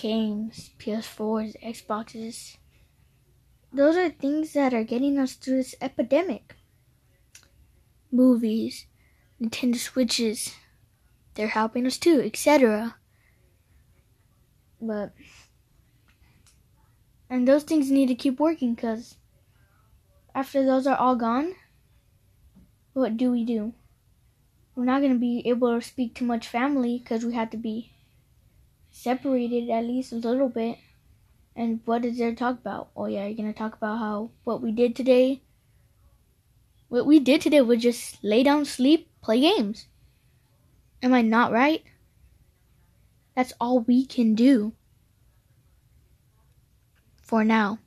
games, PS4s, Xboxes. Those are things that are getting us through this epidemic. Movies, Nintendo Switches, they're helping us too, etc. But and those things need to keep working because after those are all gone, what do we do? We're not going to be able to speak to much family because we have to be separated at least a little bit. And what is there to talk about? Oh yeah, you're to talk about how what we did today. What we did today was just lay down, sleep, play games. Am I not right? That's all we can do for now.